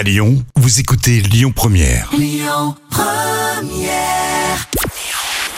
À Lyon, vous écoutez Lyon Première.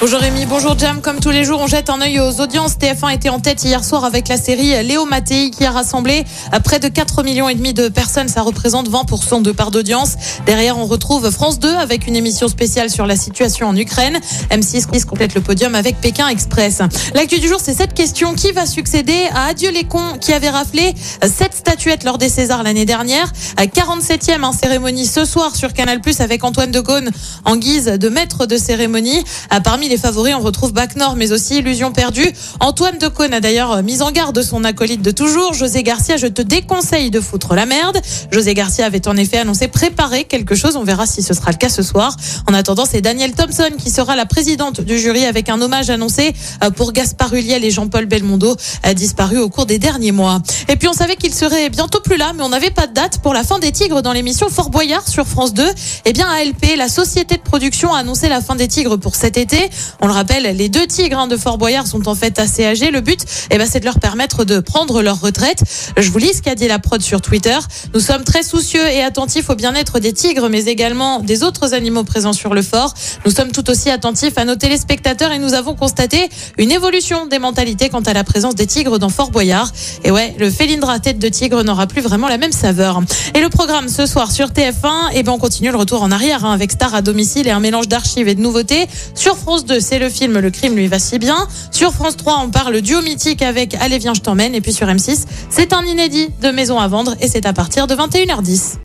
Bonjour Rémi, bonjour Jam. Comme tous les jours, on jette un œil aux audiences. TF1 était en tête hier soir avec la série Léo Mattei qui a rassemblé près de 4 millions et demi de personnes. Ça représente 20% de part d'audience. Derrière, on retrouve France 2 avec une émission spéciale sur la situation en Ukraine. M6 qui complète le podium avec Pékin Express. L'actu du jour, c'est cette question. Qui va succéder à Adieu les cons qui avait raflé cette statuette lors des Césars l'année dernière? 47e en cérémonie ce soir sur Canal Plus avec Antoine de Gaulle en guise de maître de cérémonie. Parmi les on retrouve Bac Nord, mais aussi Illusion perdue. Antoine Decaune a d'ailleurs mis en garde son acolyte de toujours, José Garcia. Je te déconseille de foutre la merde. José Garcia avait en effet annoncé préparer quelque chose. On verra si ce sera le cas ce soir. En attendant, c'est Danielle Thompson qui sera la présidente du jury avec un hommage annoncé euh, pour Gaspard Huliel et Jean-Paul Belmondo, a disparu au cours des derniers mois. Et puis on savait qu'il serait bientôt plus là, mais on n'avait pas de date pour la fin des Tigres dans l'émission Fort Boyard sur France 2. Eh bien, ALP, la société de production, a annoncé la fin des Tigres pour cet été. On le rappelle, les deux tigres hein, de Fort Boyard sont en fait assez âgés. Le but, eh ben, c'est de leur permettre de prendre leur retraite. Je vous lis ce qu'a dit la prod sur Twitter. Nous sommes très soucieux et attentifs au bien-être des tigres, mais également des autres animaux présents sur le fort. Nous sommes tout aussi attentifs à nos téléspectateurs et nous avons constaté une évolution des mentalités quant à la présence des tigres dans Fort Boyard. Et ouais, le Félindra tête de tigre n'aura plus vraiment la même saveur. Et le programme ce soir sur TF1, eh ben, on continue le retour en arrière hein, avec Star à domicile et un mélange d'archives et de nouveautés. Sur France 2, c'est le film Le crime lui va si bien. Sur France 3, on parle duo mythique avec Allez viens je t'emmène. Et puis sur M6, c'est un inédit de Maison à vendre et c'est à partir de 21h10.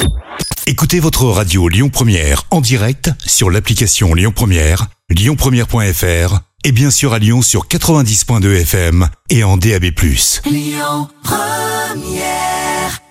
Écoutez votre radio Lyon Première en direct sur l'application Lyon Première, lyonpremière.fr et bien sûr à Lyon sur 90.2 FM et en DAB+. Lyon Première